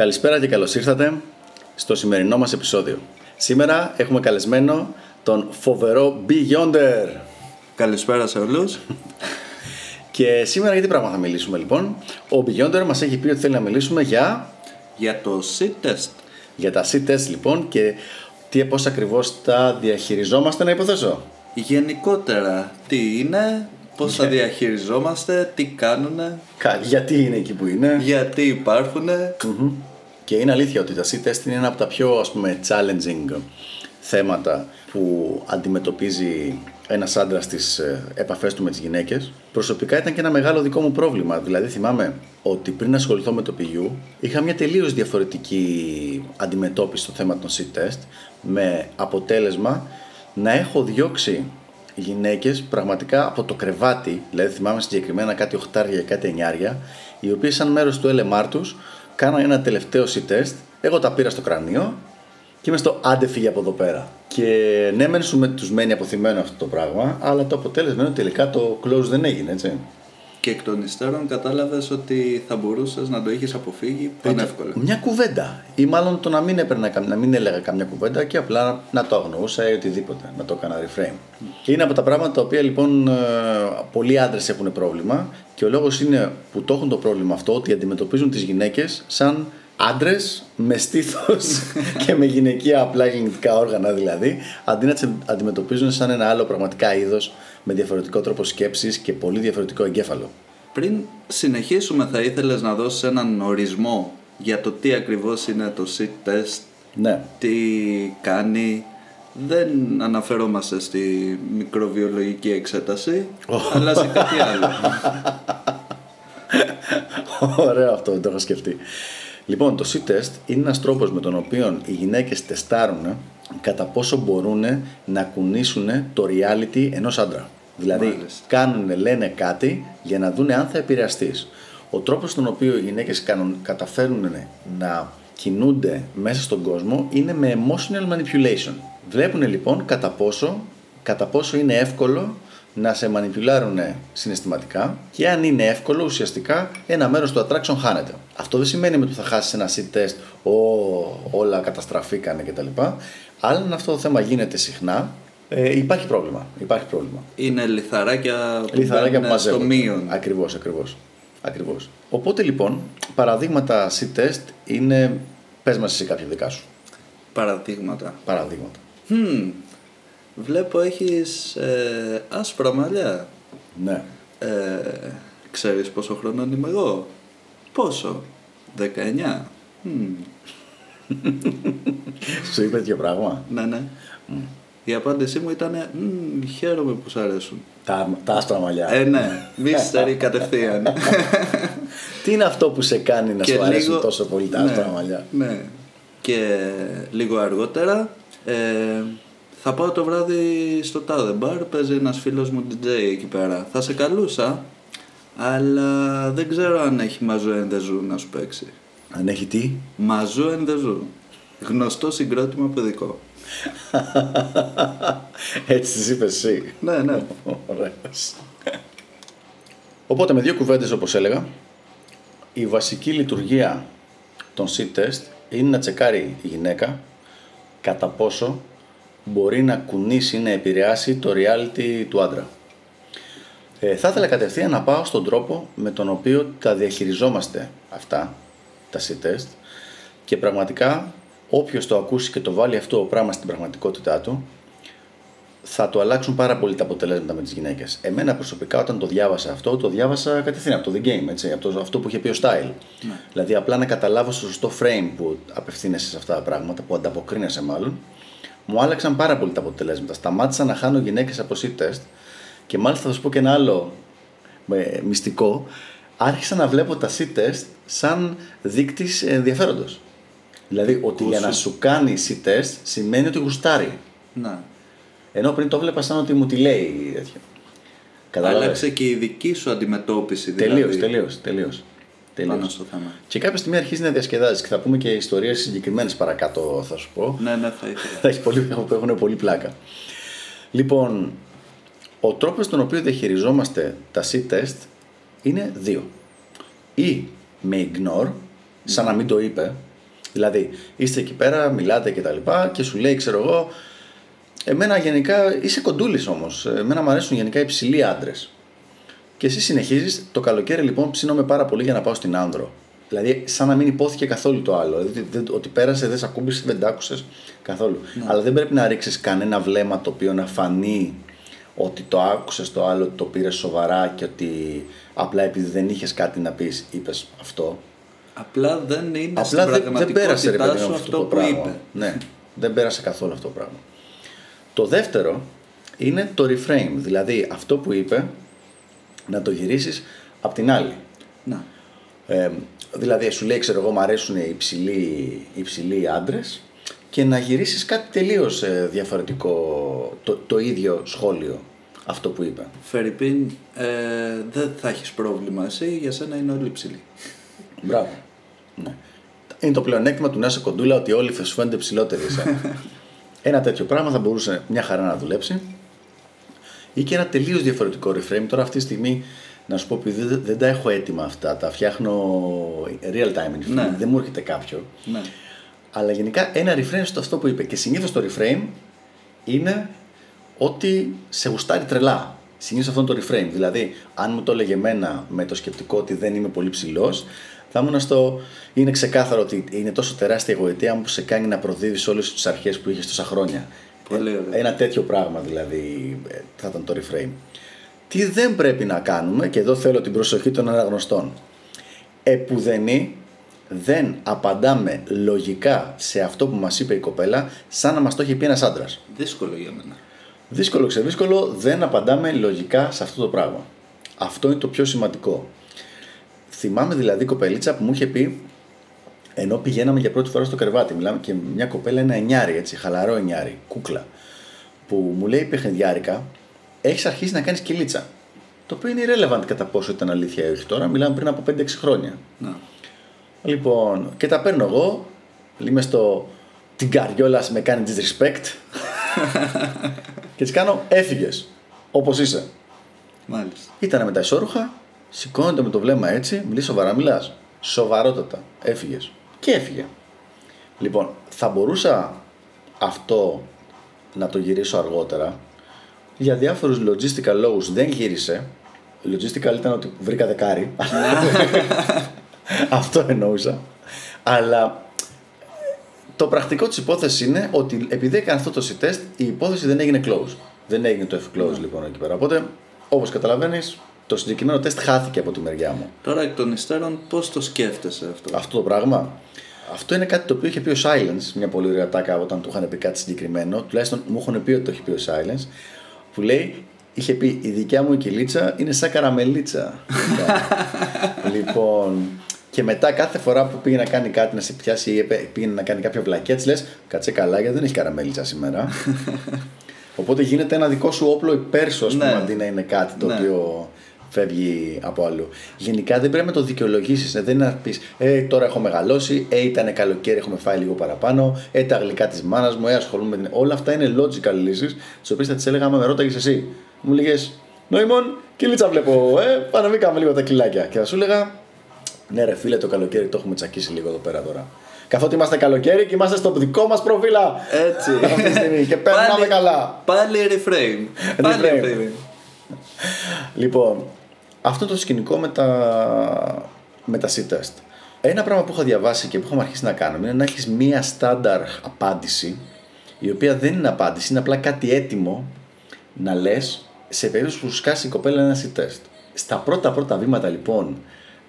Καλησπέρα και καλώς ήρθατε στο σημερινό μας επεισόδιο. Σήμερα έχουμε καλεσμένο τον φοβερό Beyonder. Καλησπέρα σε όλους. Και σήμερα για τι πράγμα θα μιλήσουμε λοιπόν. Ο Beyonder μας έχει πει ότι θέλει να μιλήσουμε για, Για το sit test. για τα C-test λοιπόν και τι, πώς ακριβώς τα διαχειριζόμαστε να υποθέσω. Γενικότερα, τι είναι, πώς θα διαχειριζόμαστε, τι κάνουνε, Κα- Γιατί είναι εκεί που είναι. γιατί υπάρχουνε. Μμμ. Και είναι αλήθεια ότι τα C-test είναι ένα από τα πιο ας πούμε challenging θέματα που αντιμετωπίζει ένας άντρας στις ε, επαφές του με τις γυναίκες. Προσωπικά ήταν και ένα μεγάλο δικό μου πρόβλημα. Δηλαδή θυμάμαι ότι πριν ασχοληθώ με το PU είχα μια τελείως διαφορετική αντιμετώπιση στο θέμα των C-test με αποτέλεσμα να έχω διώξει γυναίκες πραγματικά από το κρεβάτι, δηλαδή θυμάμαι συγκεκριμένα κάτι οχτάρια, κάτι εννιάρια, οι οποίες σαν μέρος του LMR τους κάνανε ένα τελευταίο C-test, εγώ τα πήρα στο κρανίο και είμαι στο άντε φύγε από εδώ πέρα. Και ναι, μεν σου με, τους μένει αποθυμένο αυτό το πράγμα, αλλά το αποτέλεσμα είναι ότι τελικά το close δεν έγινε, έτσι. Και εκ των υστέρων κατάλαβες ότι θα μπορούσες να το είχες αποφύγει πανεύκολα. Μια κουβέντα. Ή μάλλον το να μην, έπαιρνα, καμ- να μην έλεγα καμιά κουβέντα και απλά να το αγνοούσα ή οτιδήποτε. Να το έκανα reframe. Και είναι από τα πράγματα τα οποία λοιπόν ε, πολλοί άντρες έχουν πρόβλημα. Και ο λόγος είναι που το έχουν το πρόβλημα αυτό ότι αντιμετωπίζουν τις γυναίκες σαν άντρες με στήθος και με γυναικεία απλά γεννητικά όργανα δηλαδή, αντί να τις αντιμετωπίζουν σαν ένα άλλο πραγματικά είδος με διαφορετικό τρόπο σκέψης και πολύ διαφορετικό εγκέφαλο. Πριν συνεχίσουμε θα ήθελες να δώσεις έναν ορισμό για το τι ακριβώς είναι το sit test, Ναι. τι κάνει. Δεν αναφερόμαστε στη μικροβιολογική εξέταση, αλλά σε κάτι άλλο. Ωραίο αυτό, δεν το έχω σκεφτεί. Λοιπόν, το C-test είναι ένας τρόπος με τον οποίο οι γυναίκες τεστάρουν κατά πόσο μπορούν να κουνήσουν το reality ενός άντρα. Δηλαδή, Μάλιστα. κάνουν, λένε κάτι για να δουν αν θα επηρεαστείς. Ο τρόπος στον οποίο οι γυναίκες κάνουν, καταφέρουν να κινούνται μέσα στον κόσμο είναι με emotional manipulation. Βλέπουν λοιπόν κατά πόσο, κατά πόσο είναι εύκολο να σε μανιπιουλάρουν συναισθηματικά και αν είναι εύκολο ουσιαστικά ένα μέρος του attraction χάνεται. Αυτό δεν σημαίνει ότι θα χάσεις ένα sit test «Ω, όλα καταστραφήκανε κτλ. Αλλά αν αυτό το θέμα γίνεται συχνά ε, υπάρχει πρόβλημα. Υπάρχει πρόβλημα. Είναι λιθαράκια που Λιθαράκια που μπαίνουν στο μαζεύονται. μείον. Ακριβώς, ακριβώς. ακριβώς. Οπότε λοιπόν, παραδείγματα C-test είναι, πες μας εσύ κάποια δικά σου. Παραδείγματα. Παραδείγματα. Hm, βλέπω έχεις ε, άσπρα μαλλιά. Ναι. Ε, ξέρεις πόσο χρόνο είμαι εγώ; Πόσο; 19. Hm, Σου είπε τέτοιο πράγμα. ναι, ναι. Η απάντησή μου ήταν «Μμμ, χαίρομαι που σ' αρέσουν. Τα, τα άσπρα μαλλιά. Ε, ναι, μίστερη κατευθείαν. Τι είναι αυτό που σε κάνει να Και σου αρέσουν λίγο- τόσο πολύ τα ναι, άσπρα μαλλιά; Ναι. Και λίγο αργότερα ε, θα πάω το βράδυ στο τάδε μπαρ, παίζει ένας φίλος μου DJ εκεί πέρα. Θα σε καλούσα, αλλά δεν ξέρω αν έχει μαζού and the Zoo να σου παίξει. Αν έχει τι; Μαζού and the Zoo. Γνωστό συγκρότημα παιδικό. Έτσι τις είπες εσύ. Ναι, ναι. Ωραίος. Οπότε με δύο κουβέντες όπως έλεγα, η βασική λειτουργία των C-test είναι να τσεκάρει η γυναίκα κατά πόσο μπορεί να κουνήσει ή να επηρεάσει το reality του άντρα. Ε, θα ήθελα κατευθείαν να πάω στον τρόπο με τον οποίο τα διαχειριζόμαστε αυτά, τα C-test και πραγματικά όποιος το ακούσει και το βάλει αυτό το πράγμα στην πραγματικότητά του θα το αλλάξουν πάρα πολύ τα αποτελέσματα με τις γυναίκες. Εμένα προσωπικά, όταν το διάβασα αυτό, το διάβασα κατευθείαν από το The Game, έτσι, από το, αυτό που είχε πει ο Style. Δηλαδή, απλά να καταλάβω στο σωστό frame που απευθύνεσαι σε αυτά τα πράγματα, που ανταποκρίνεσαι μάλλον, μου άλλαξαν πάρα πολύ τα αποτελέσματα. Σταμάτησα να χάνω γυναίκες από C-test και μάλιστα θα σου πω και ένα άλλο ε, μυστικό. Άρχισα να βλέπω τα C-test σαν δείκτης ενδιαφέροντος. Δηλαδή, ότι για να σου κάνει C-test σημαίνει ότι γουστάρει. ναι. Ενώ πριν το βλέπα σαν ότι μου τη λέει τέτοιο. Κατάλαβες; Άλλαξε και η δική σου αντιμετώπιση δηλαδή. Τελείως, τελείως, τελείως. Πάνω τελείως. στο θέμα. Και κάποια στιγμή αρχίζει να διασκεδάζει και θα πούμε και ιστορίες συγκεκριμένες παρακάτω, θα σου πω. Ναι, ναι, θα ήθελα. Θα έχει πολύ, που έχουν πολύ πλάκα. Λοιπόν, ο τρόπος στον οποίο διαχειριζόμαστε τα C-test είναι δύο. Ή με ignore, σαν να μην το είπε, Δηλαδή, είστε εκεί πέρα, μιλάτε και τα λοιπά και σου λέει, ξέρω εγώ, εμένα γενικά είσαι κοντούλης όμως. Εμένα μου αρέσουν γενικά υψηλοί άντρες. Και εσύ συνεχίζεις, το καλοκαίρι λοιπόν ψήνομαι πάρα πολύ για να πάω στην άνδρο. Δηλαδή, σαν να μην υπόθηκε καθόλου το άλλο. Δηλαδή, δεν- ότι πέρασε, δεν σε ακούμπησε, δεν τ' άκουσες καθόλου. Αλλά δεν πρέπει να ρίξεις κανένα βλέμμα το οποίο να φανεί ότι το άκουσες το άλλο, ότι το πήρες σοβαρά και ότι απλά επειδή δεν είχες κάτι να πεις, είπες αυτό. Απλά δεν είναι Απλά στην δεν, δεν πέρασε ρε πραγματικότητά παιδί μου σου αυτό, αυτό το που πράγμα. είπε. Ναι, δεν πέρασε καθόλου αυτό το πράγμα. Το δεύτερο είναι το reframe, δηλαδή αυτό που είπε να το γυρίσεις απ' την άλλη. Να. Ε, δηλαδή σου λέει ξέρω εγώ μου αρέσουν οι υψηλοί, οι υψηλοί άντρες και να γυρίσεις κάτι τελείως ε, διαφορετικό, το, το ίδιο σχόλιο αυτό που είπε. Φερρυπίν, ε, δεν θα έχεις πρόβλημα εσύ, για σένα είναι όλοι ψηλοί. Μπράβο. Ναι. Είναι το πλεονέκτημα του να είσαι κοντούλα ότι όλοι θα σου φαίνονται ψηλότεροι εσένα. ένα τέτοιο πράγμα θα μπορούσε μια χαρά να δουλέψει. Ή και ένα τελείως διαφορετικό reframe. Τώρα αυτή τη στιγμή να σου πω επειδή δεν, δεν τα έχω έτοιμα αυτά, τα φτιάχνω real time. Ναι. Δεν μου έρχεται κάποιο. Ναι. Αλλά γενικά ένα reframe στο αυτό που είπε. Και συνήθως το reframe είναι ότι σε γουστάρει τρελά. Συνήθως αυτό είναι το reframe. Δηλαδή, αν μου το έλεγε εμένα με το σκεπτικό ότι δεν είμαι πολύ ψηλός, θα ήμουν στο. Είναι ξεκάθαρο ότι είναι τόσο τεράστια η εγωιτεία μου που σε κάνει να προδίδεις όλες τις αρχές που είχες τόσα χρόνια. Πολύ Ε, ωραία. Ένα τέτοιο πράγμα δηλαδή ε, θα ήταν το reframe. Τι δεν πρέπει να κάνουμε, και εδώ θέλω την προσοχή των αναγνωστών. Επουδενή δεν απαντάμε λογικά σε αυτό που μας είπε η κοπέλα σαν να μας το έχει πει ένας άντρας. Δύσκολο για μένα. Δύσκολο ξεδύσκολο, δεν απαντάμε λογικά σε αυτό το πράγμα. Αυτό είναι το πιο σημαντικό. Θυμάμαι δηλαδή κοπελίτσα που μου είχε πει, ενώ πηγαίναμε για πρώτη φορά στο κρεβάτι, μιλάμε και μια κοπέλα ένα εννιάρι, έτσι, χαλαρό εννιάρι, κούκλα, που μου λέει παιχνιδιάρικα, έχεις αρχίσει να κάνεις κυλίτσα. Το οποίο είναι irrelevant κατά πόσο ήταν αλήθεια ή όχι τώρα, μιλάμε πριν από 5-6 χρόνια. Να. Λοιπόν, και τα παίρνω εγώ, είμαι στο την καριόλα με κάνει disrespect και τη κάνω έφυγες. Όπως είσαι. Μάλιστα. Ήταν με τα ισόρουχα, σηκώνεται με το βλέμμα έτσι, μιλείς σοβαρά, μιλάς. Σοβαρότατα. Έφυγες. Και έφυγε. Λοιπόν, θα μπορούσα αυτό να το γυρίσω αργότερα. Για διάφορους logistical λόγους δεν γύρισε. Logistical ήταν ότι βρήκα δεκάρι. αυτό εννοούσα. Αλλά το πρακτικό της υπόθεσης είναι ότι επειδή έκανε αυτό το C-test, η υπόθεση δεν έγινε close. Δεν έγινε το F-close λοιπόν εκεί πέρα. Οπότε, όπως καταλαβαίνεις, το συγκεκριμένο τεστ χάθηκε από τη μεριά μου. Τώρα εκ των υστέρων πώς το σκέφτεσαι αυτό; Αυτό το πράγμα. Αυτό είναι κάτι το οποίο είχε πει ο Silence, μια πολύ ωραία τάκα όταν του είχαν πει κάτι συγκεκριμένο. Τουλάχιστον μου έχουν πει ότι το έχει πει ο Silence. Που λέει, είχε πει η δικιά μου η κυλίτσα είναι σαν καραμελίτσα. λοιπόν, και μετά κάθε φορά που πήγε να κάνει κάτι να σε πιάσει ή επέ- πήγαινε να κάνει κάποια βλακιά, της λες: Κάτσε καλά γιατί δεν έχει καραμέλιτσα σήμερα. Οπότε γίνεται ένα δικό σου όπλο υπέρσο, ας πούμε, Ναι. αντί να είναι κάτι το Ναι. οποίο φεύγει από αλλού. Γενικά δεν πρέπει να το δικαιολογήσεις. Δεν είναι να πεις: Ε, τώρα έχω μεγαλώσει, Ε, ήταν καλοκαίρι, έχουμε φάει λίγο παραπάνω, Ε, τα γλυκά της μάνας μου, Ε, ασχολούμαι με την. Όλα αυτά είναι logical λύσεις, τις οποίες θα τις έλεγα άμα με ρώταγες εσύ. Μου λέγες: Νοήμων, κυλίτσα βλέπω, Ε, πανεβήκαμε λίγο τα κιλάκια. Και θα σου έλεγα: Ναι, ρε φίλε, το καλοκαίρι το έχουμε τσακίσει λίγο εδώ πέρα τώρα. Καθότι είμαστε καλοκαίρι και είμαστε στο δικό μας προφίλα. Έτσι. Αυτή τη στιγμή και περνάμε Πάλι- καλά. Πάλι reframe. Πάλι Reframe. reframe. Λοιπόν, αυτό το σκηνικό με τα, με τα C-test. Ένα πράγμα που έχω διαβάσει και που έχουμε αρχίσει να κάνουμε είναι να έχεις μία στάνταρ απάντηση η οποία δεν είναι απάντηση, είναι απλά κάτι έτοιμο να λες σε περίπτωση που σου σκάσει η κοπέλα ένα C-test. Στα πρώτα πρώτα βήματα λοιπόν,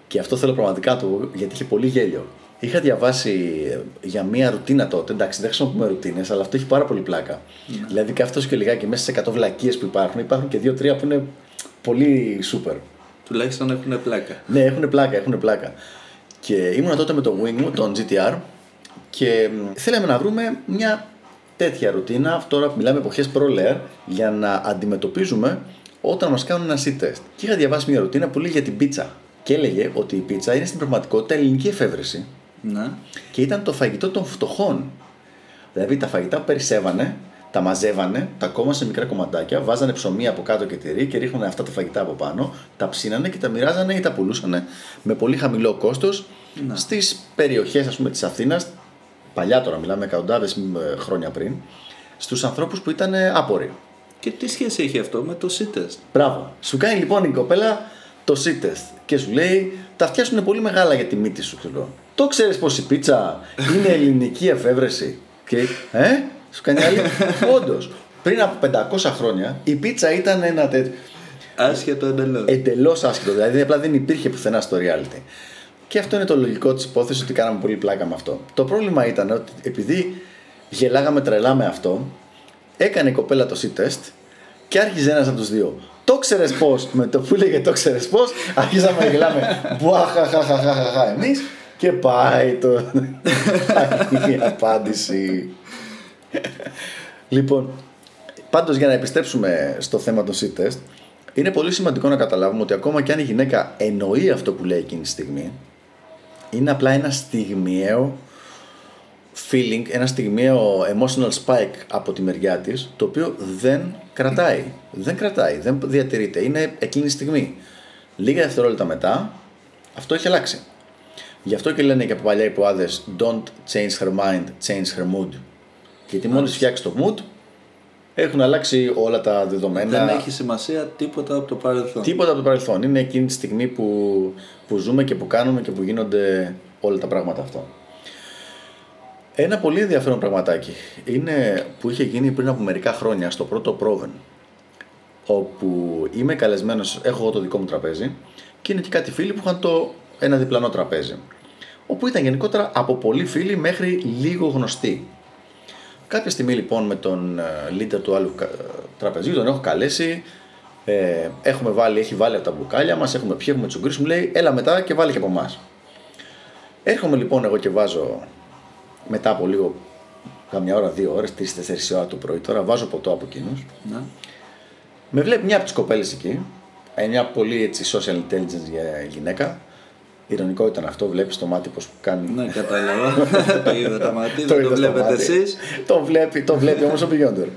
και αυτό θέλω πραγματικά το πω, γιατί είχε πολύ γέλιο. Είχα διαβάσει ε, για μία ρουτίνα τότε. Εντάξει, δεν χρησιμοποιούμε ρουτίνες, αλλά αυτό έχει πάρα πολύ πλάκα. Δηλαδή, κάθετο και λιγάκι μέσα σε 100 βλακίες που υπάρχουν, υπάρχουν και 2-3 που είναι πολύ super. Τουλάχιστον έχουν πλάκα. Ναι, έχουν πλάκα, έχουν πλάκα. Και ήμουνα τότε με το wing μου, τον GTR, και μ, θέλαμε να βρούμε μια τέτοια ρουτίνα, τώρα που μιλάμε εποχές pro-layer, για να αντιμετωπίζουμε όταν μας κάνουν ένα C-test. Και είχα διαβάσει μια ρουτίνα που λέει για την πίτσα. Και έλεγε ότι η πίτσα είναι στην πραγματικότητα ελληνική εφεύρεση Να. και ήταν το φαγητό των φτωχών. Δηλαδή τα φαγητά που περισσεύανε, τα μαζεύανε, τα κόμμα σε μικρά κομματάκια, βάζανε ψωμί από κάτω και τυρί και ρίχνανε αυτά τα φαγητά από πάνω, τα ψήνανε και τα μοιράζανε ή τα πουλούσανε με πολύ χαμηλό κόστος Να. στις περιοχές ας πούμε της Αθήνας, παλιά τώρα, μιλάμε εκατοντάδες χρόνια πριν, στους ανθρώπους που ήταν ε, άποροι. Και τι σχέση έχει αυτό με το C-test; Μπράβο. Σου κάνει λοιπόν η κοπέλα το C-test και σου λέει τα αυτιά σου είναι πολύ μεγάλα για τη μύτη σου. Ξέρω. Το ξέρεις πως η πίτσα είναι ελληνική εφεύρεση. Και, ε, σου κάνει άλλη. Όντως, πριν από 500 χρόνια η πίτσα ήταν ένα τέτοιο. Άσχετο εντελώς. Εντελώς άσχετο. Δηλαδή απλά δεν υπήρχε πουθενά στο reality. Και αυτό είναι το λογικό της υπόθεσης ότι κάναμε πολύ πλάκα με αυτό. Το πρόβλημα ήταν ότι επειδή γελάγαμε τρελά με αυτό, έκανε η κοπέλα το C-test και άρχιζε ένας από τους δύο. Το ξέρει πώς, με το που έλεγε το ξέρει πώς, αρχίσαμε να γελάμε. Μπουαχαχαχαχαχα εμείς και πάει το. η απάντηση. λοιπόν, πάντως για να επιστρέψουμε στο θέμα των C-test, είναι πολύ σημαντικό να καταλάβουμε ότι ακόμα και αν η γυναίκα εννοεί αυτό που λέει εκείνη τη στιγμή, είναι απλά ένα στιγμιαίο feeling, ένα στιγμιαίο emotional spike από τη μεριά της, το οποίο δεν κρατάει. Δεν κρατάει, δεν διατηρείται. Είναι εκείνη τη στιγμή. Λίγα δευτερόλεπτα μετά, αυτό έχει αλλάξει. Γι' αυτό και λένε και από παλιά οι ποάδε Don't change her mind, change her mood. Γιατί μόλις φτιάξει το mood, έχουν αλλάξει όλα τα δεδομένα. Δεν έχει σημασία τίποτα από το παρελθόν. Τίποτα από το παρελθόν. Είναι εκείνη τη στιγμή που, που ζούμε και που κάνουμε και που γίνονται όλα τα πράγματα αυτά. Ένα πολύ ενδιαφέρον πραγματάκι είναι που είχε γίνει πριν από μερικά χρόνια στο πρώτο Proven όπου είμαι καλεσμένος, έχω εγώ το δικό μου τραπέζι και είναι και κάτι φίλοι που είχαν το ένα διπλανό τραπέζι όπου ήταν γενικότερα από πολλοί φίλοι μέχρι λίγο γνωστοί. Κάποια στιγμή λοιπόν με τον ε, leader του άλλου τραπεζιού τον έχω καλέσει ε, έχουμε βάλει, έχει βάλει από τα μπουκάλια μας, έχουμε πιει, έχουμε τσουγκρίσει, μου λέει έλα μετά και βάλει και από εμάς. Έρχομαι λοιπόν εγώ και βάζω μετά από λίγο, καμιά ώρα, δύο ώρες, τρει-τέσσερι ώρα το πρωί, τώρα βάζω ποτό από εκείνους. Ναι. Με βλέπει μια από τις κοπέλες εκεί, ε, μια πολύ έτσι social intelligence για γυναίκα. Ειρωνικό ήταν αυτό, βλέπεις το μάτι πώς κάνει. Ναι, κατάλαβα. το είδα τα μάτια, το, το βλέπετε εσείς. Το βλέπει, το βλέπει όμως ο Beyonder.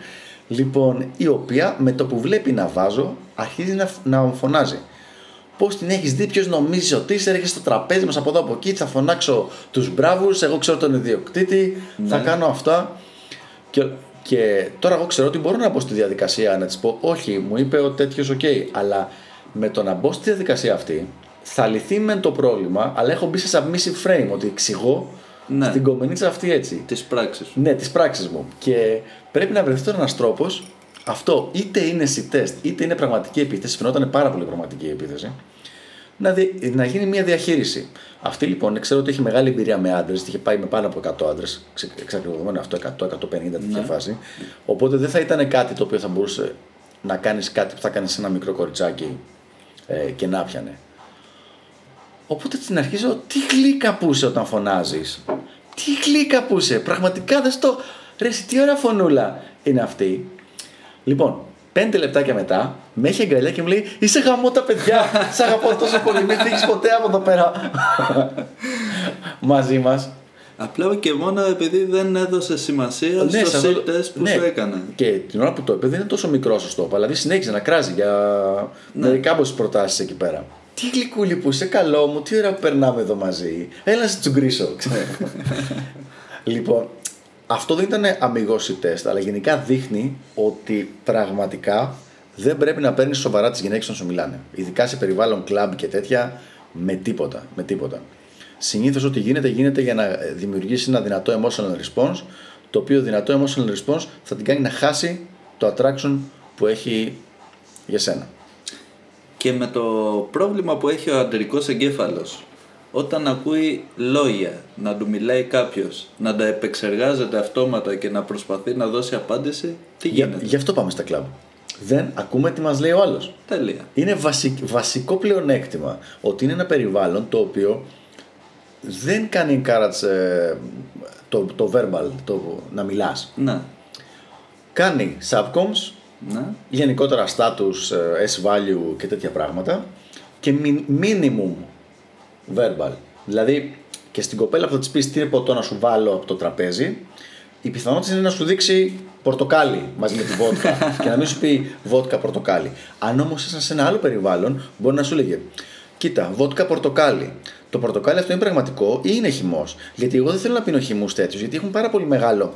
Λοιπόν, η οποία με το που βλέπει να βάζω αρχίζει να, να φωνάζει. Πώς την έχεις δει, ποιος νομίζεις ότι είσαι, έρχεσαι στο τραπέζι μας από εδώ από εκεί, θα φωνάξω τους μπράβους, εγώ ξέρω τον ιδιοκτήτη, ναι. θα κάνω αυτά. Και, και τώρα εγώ ξέρω ότι μπορώ να μπω στη διαδικασία να της πω, Όχι, μου είπε ο τέτοιος, οκ, αλλά με το να μπω στη διαδικασία αυτή θα λυθεί με το πρόβλημα, αλλά έχω μπει σε submissive frame ότι εξηγώ ναι. στην κομμενίτσα αυτή έτσι. Τις πράξεις. Ναι, τις πράξεις μου. Και πρέπει να βρεθεί τώρα ένας τρόπος αυτό είτε είναι C-test είτε είναι πραγματική επίθεση, φαινόταν πάρα πολύ πραγματική επίθεση, να, να γίνει μια διαχείριση. Αυτή λοιπόν ξέρω ότι έχει μεγάλη εμπειρία με άντρες, είχε πάει με πάνω από 100 άντρες, εξακριβωμένο αυτό, 100-150 τέτοια ναι. φάση. Οπότε δεν θα ήταν κάτι το οποίο θα μπορούσε να κάνεις κάτι που θα κάνεις σε ένα μικρό κοριτσάκι ε, και να πιανε. Οπότε την αρχίζω, τι γλύκα που είσαι όταν φωνάζεις. Τι γλύκα που είσαι, πραγματικά δεν στο. Ρε, τι ωραία φωνούλα είναι αυτή. Λοιπόν, πέντε λεπτάκια μετά με έχει αγκαλιά και μου λέει Είσαι γαμό τα παιδιά. Σ' αγαπώ τόσο πολύ. Μην φύγεις ποτέ από εδώ πέρα. Μαζί μας. Απλά και μόνο επειδή δεν έδωσε σημασία ναι, στο τεστ που ναι. σου έκανε. Και την ώρα που το είπε δεν είναι τόσο μικρό το Δηλαδή συνέχιζε να κράζει για ναι. μερικά από τις προτάσεις εκεί πέρα. Τι γλυκούλη που είσαι, καλό μου, τι ώρα που περνάμε εδώ μαζί. Έλα να σε τσουγκρίσω, λοιπόν, αυτό δεν ήταν αμυγός τεστ, αλλά γενικά δείχνει ότι πραγματικά δεν πρέπει να παίρνεις σοβαρά τις γυναίκες όταν σου μιλάνε. Ειδικά σε περιβάλλον κλαμπ και τέτοια, με τίποτα. Με τίποτα. Συνήθως ό,τι γίνεται, γίνεται για να δημιουργήσει ένα δυνατό emotional response, το οποίο δυνατό emotional response θα την κάνει να χάσει το attraction που έχει για σένα. Και με το πρόβλημα που έχει ο αντρικός εγκέφαλος όταν ακούει λόγια να του μιλάει κάποιος, να τα επεξεργάζεται αυτόματα και να προσπαθεί να δώσει απάντηση, τι γίνεται; γι' αυτό πάμε στα κλαμπ. Δεν ακούμε τι μας λέει ο άλλος. Τέλεια. Είναι βασικό πλεονέκτημα ότι είναι ένα περιβάλλον το οποίο δεν κάνει encourage ε, το, το verbal, το να μιλάς. Ναι. Κάνει subcoms, ναι. γενικότερα status, ε, S-value και τέτοια πράγματα και minimum verbal. Δηλαδή και στην κοπέλα που θα της πεις τι ποτό να σου βάλω από το τραπέζι, η πιθανότητα είναι να σου δείξει πορτοκάλι μαζί με τη βότκα και να μην σου πει βότκα πορτοκάλι. Αν όμως είσαι σε ένα άλλο περιβάλλον, μπορεί να σου λέγε Κοίτα, βότκα πορτοκάλι. το πορτοκάλι αυτό είναι πραγματικό ή είναι χυμός; Γιατί εγώ δεν θέλω να πίνω χυμούς τέτοιους, γιατί έχουν πάρα πολύ μεγάλο.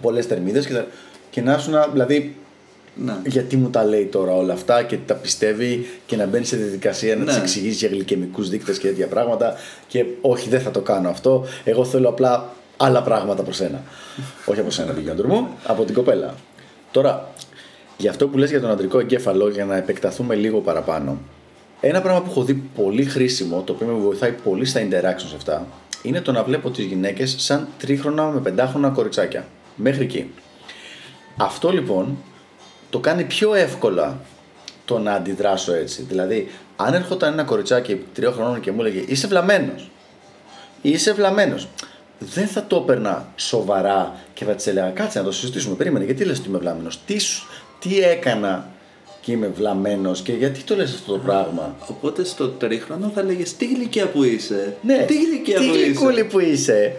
Πολλές θερμίδες και, θα- και να σου να. Δηλαδή, Ναι. γιατί μου τα λέει τώρα όλα αυτά και τα πιστεύει και να μπαίνει σε διαδικασία να Ναι. τη εξηγήσει για γλυκαιμικούς δείκτες και τέτοια πράγματα. Και όχι, δεν θα το κάνω αυτό. Εγώ θέλω απλά άλλα πράγματα προ σένα. όχι από σένα, Βιγιόντρ μου, από την κοπέλα. Τώρα, για αυτό που λες για τον αντρικό εγκέφαλο, για να επεκταθούμε λίγο παραπάνω. Ένα πράγμα που έχω δει πολύ χρήσιμο, το οποίο με βοηθάει πολύ στα interactions αυτά, είναι το να βλέπω τις γυναίκες σαν τρίχρονα με πεντάχρονα κοριτσάκια. Μέχρι εκεί. Αυτό λοιπόν το κάνει πιο εύκολα το να αντιδράσω έτσι. Δηλαδή, αν έρχονταν ένα κοριτσάκι τριών χρονών και μου έλεγε Είσαι βλαμμένος. Είσαι βλαμμένος. Δεν θα το έπαιρνα σοβαρά και θα της έλεγα Κάτσε να το συζητήσουμε. Περίμενε, γιατί λες ότι είμαι βλαμμένος; Τι, σου- τι έκανα και είμαι βλαμμένος και γιατί το λες αυτό το πράγμα; Οπότε στο τρίχρονο θα λέγες Τι ηλικία που είσαι. Ναι, Τι ηλικία τι που γλυκούλη είσαι. που είσαι.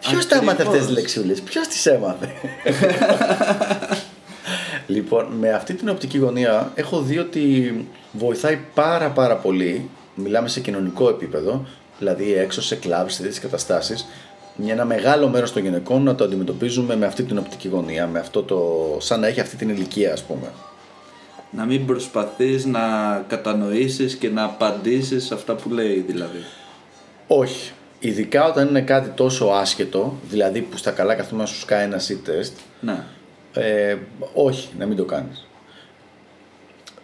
Ποιος τα έμαθε Ακριβώς. αυτές τις λεξούλε, ποιος τις έμαθε; λοιπόν, με αυτή την οπτική γωνία έχω δει ότι βοηθάει πάρα πάρα πολύ. Μιλάμε σε κοινωνικό επίπεδο, δηλαδή έξω σε κλαμπ, σε τέτοιες καταστάσεις. Για ένα μεγάλο μέρος των γυναικών να το αντιμετωπίζουμε με αυτή την οπτική γωνία, με αυτό το. σαν να έχει αυτή την ηλικία, ας πούμε. Να μην προσπαθείς να κατανοήσεις και να απαντήσεις σε αυτά που λέει δηλαδή. Όχι. Ειδικά όταν είναι κάτι τόσο άσχετο, δηλαδή που στα καλά καθόλου να σου σκάει ένα C-test, Ναι. Ε, όχι, να μην το κάνεις.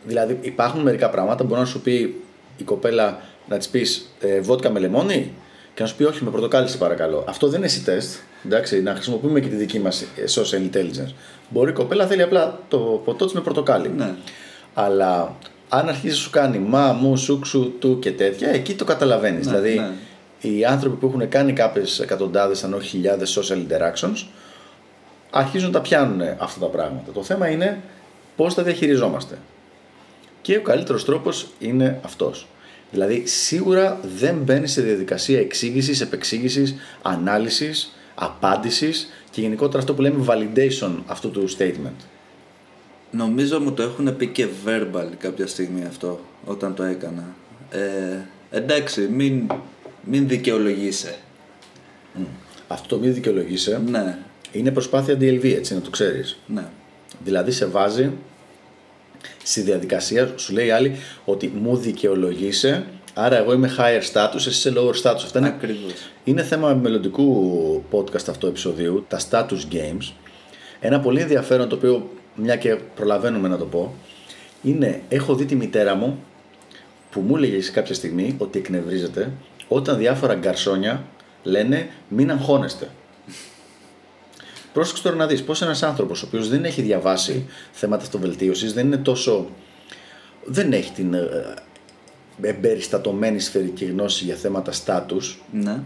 Δηλαδή υπάρχουν μερικά πράγματα, μπορεί να σου πει η κοπέλα να της πεις ε, βότκα με λεμόνι και να σου πει όχι με πορτοκάλι σε παρακαλώ. Αυτό δεν είναι εσύ τεστ, εντάξει, να χρησιμοποιούμε και τη δική μας ε, social intelligence. Μπορεί η κοπέλα θέλει απλά το ποτό της με πορτοκάλι. Ναι. Αλλά αν αρχίζει να σου κάνει μα, μου, σούξου, του και τέτοια, εκεί το καταλαβαίνεις. Ναι, δηλαδή ναι. οι άνθρωποι που έχουν κάνει κάποιες εκατοντάδες αν όχι χιλιάδες social interactions αρχίζουν να τα πιάνουν αυτά τα πράγματα. Το θέμα είναι πώς τα διαχειριζόμαστε. Και ο καλύτερος τρόπος είναι αυτός. Δηλαδή σίγουρα δεν μπαίνει σε διαδικασία εξήγησης, επεξήγησης, ανάλυσης, απάντησης και γενικότερα αυτό που λέμε validation αυτού του statement. Νομίζω μου το έχουν πει και verbal κάποια στιγμή αυτό όταν το έκανα. Ε, εντάξει, μην, μην δικαιολογείσαι. Αυτό το μη δικαιολογείσαι Ναι, είναι προσπάθεια DLV, έτσι να το ξέρεις. ναι. Δηλαδή σε βάζει στη διαδικασία, σου λέει η άλλη ότι μου δικαιολογείσαι, άρα εγώ είμαι higher status, εσύ είσαι lower status. Αυτά είναι, Ακριβώς. είναι θέμα μελλοντικού podcast αυτό επεισοδίου, τα status games. Ένα πολύ ενδιαφέρον το οποίο, μια και προλαβαίνουμε να το πω, είναι έχω δει τη μητέρα μου που μου έλεγε σε κάποια στιγμή ότι εκνευρίζεται όταν διάφορα γκαρσόνια λένε μην αγχώνεστε. Πρόσεξε τώρα να δεις πώς ένας άνθρωπος ο οποίος δεν έχει διαβάσει θέματα αυτοβελτίωσης, δεν είναι τόσο... δεν έχει την ε, εμπεριστατωμένη σφαιρική γνώση για θέματα status, Ναι.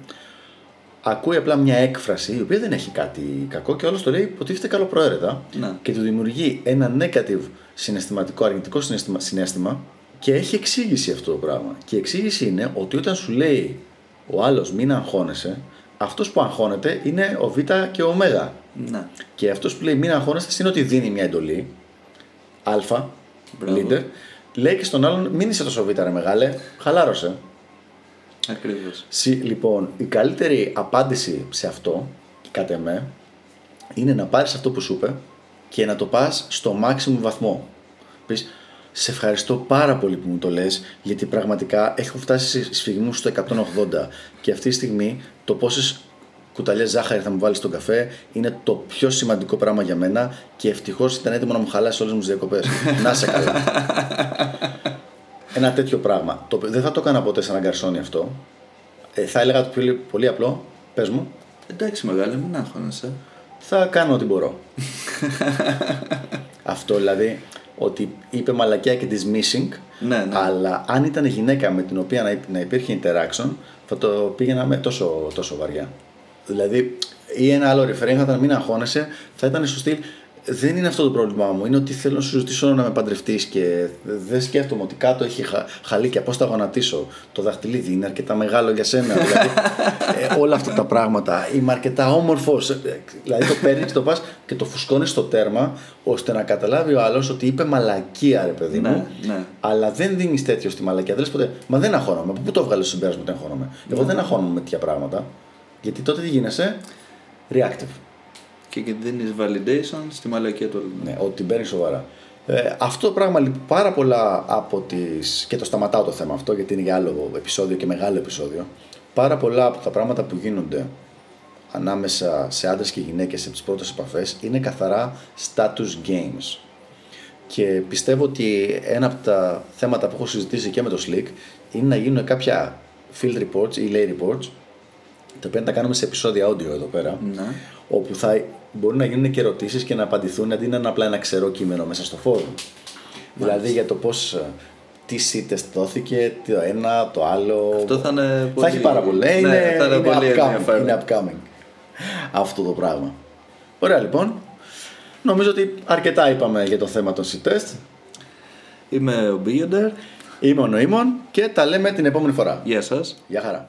ακούει απλά μια έκφραση η οποία δεν έχει κάτι κακό και όλος το λέει υποτίθεται καλοπροαίρετα Ναι. και του δημιουργεί ένα negative συναισθηματικό, αρνητικό συναισθημα, συναίσθημα και έχει εξήγηση αυτό το πράγμα. Και η εξήγηση είναι ότι όταν σου λέει ο άλλος μην αγχώνεσαι, αυτός που αγχώνεται είναι ο Β και ο Ω. Ναι. Και αυτός που λέει μην αγχώνεσαι είναι ότι δίνει μια εντολή, Α, Μπράβο. leader, λέει και στον άλλον μην είσαι τόσο Β ρε μεγάλε, χαλάρωσε. Ακριβώς. Συ- Λοιπόν, η καλύτερη απάντηση σε αυτό, κατά εμέ, είναι να πάρεις αυτό που σου είπε και να το πας στο maximum βαθμό. Πεις, σε ευχαριστώ πάρα πολύ που μου το λες, γιατί πραγματικά έχω φτάσει σε σφιγμούς στο 180 και αυτή τη στιγμή το πόσες κουταλιές ζάχαρη θα μου βάλεις στον καφέ είναι το πιο σημαντικό πράγμα για μένα και ευτυχώς ήταν έτοιμο να μου χαλάσει όλες μου τις διακοπές. να σε καλά. Ένα τέτοιο πράγμα. Το, δεν θα το έκανα ποτέ σε έναν γκαρσόνι αυτό. Ε, θα έλεγα το πολύ, πολύ απλό. Πες μου, Εντάξει μεγάλε, μην άγχωνεσαι. θα κάνω ό,τι μπορώ. αυτό δηλαδή ότι είπε μαλακιά και dismissing, Ναι, ναι. αλλά αν ήταν γυναίκα με την οποία να, υπ- να υπήρχε interaction, θα το πήγαινα με τόσο, τόσο βαριά. Δηλαδή, ή ένα άλλο refrain θα ήταν μην αγχώνεσαι, θα ήταν στο στυλ δεν είναι αυτό το πρόβλημά μου. Είναι ότι θέλω να σου ζητήσω να με παντρευτείς και δεν σκέφτομαι ότι κάτω έχει χα, χαλίκια. Πώς θα γονατίσω. Το δαχτυλίδι είναι αρκετά μεγάλο για σένα. δηλαδή, ε, όλα αυτά τα πράγματα. Είμαι αρκετά όμορφος. Δηλαδή το παίρνεις και το πα και το φουσκώνεις στο τέρμα ώστε να καταλάβει ο άλλος ότι είπε μαλακία, ρε παιδί μου. Ναι, ναι. Αλλά δεν δίνεις τέτοιο στη μαλακία. Δεν λες ποτέ, Μα δεν αγχώνομαι. Από πού το βγάλει στο συμπέρασμα ότι αγχώνομαι; Εγώ δεν αγχώνομαι με τέτοια πράγματα. Γιατί τότε τι γίνεσαι, reactive. Και δίνει validation στη μαλακία του άλλου. Ναι, ότι την παίρνεις σοβαρά. Ε, αυτό το πράγμα λοιπόν πάρα πολλά από τις... και το σταματάω το θέμα αυτό γιατί είναι για άλλο επεισόδιο και μεγάλο επεισόδιο πάρα πολλά από τα πράγματα που γίνονται ανάμεσα σε άντρες και γυναίκες σε τις πρώτες επαφές είναι καθαρά status games και πιστεύω ότι ένα από τα θέματα που έχω συζητήσει και με το Slick είναι να γίνουν κάποια field reports ή lay reports τα οποία να τα κάνουμε σε επεισόδια audio εδώ πέρα Ναι. όπου θα μπορεί να γίνουν και ερωτήσεις και να απαντηθούν αντί να είναι απλά ένα ξερό κείμενο μέσα στο φόρουμ. Δηλαδή για το πώς. Τι σίτες δόθηκε, το ένα, το άλλο. Αυτό θα είναι πολύ... Θα έχει πάρα πολλά. Ναι, είναι, θα είναι είναι πολύ upcoming, ενδιαφέρον. είναι upcoming. Αυτό το πράγμα. Ωραία λοιπόν. Νομίζω ότι αρκετά είπαμε για το θέμα των C-test. Είμαι ο Μπίγιοντερ. Είμαι ο Νοήμων και τα λέμε την επόμενη φορά. Γεια σας. Γεια χαρά.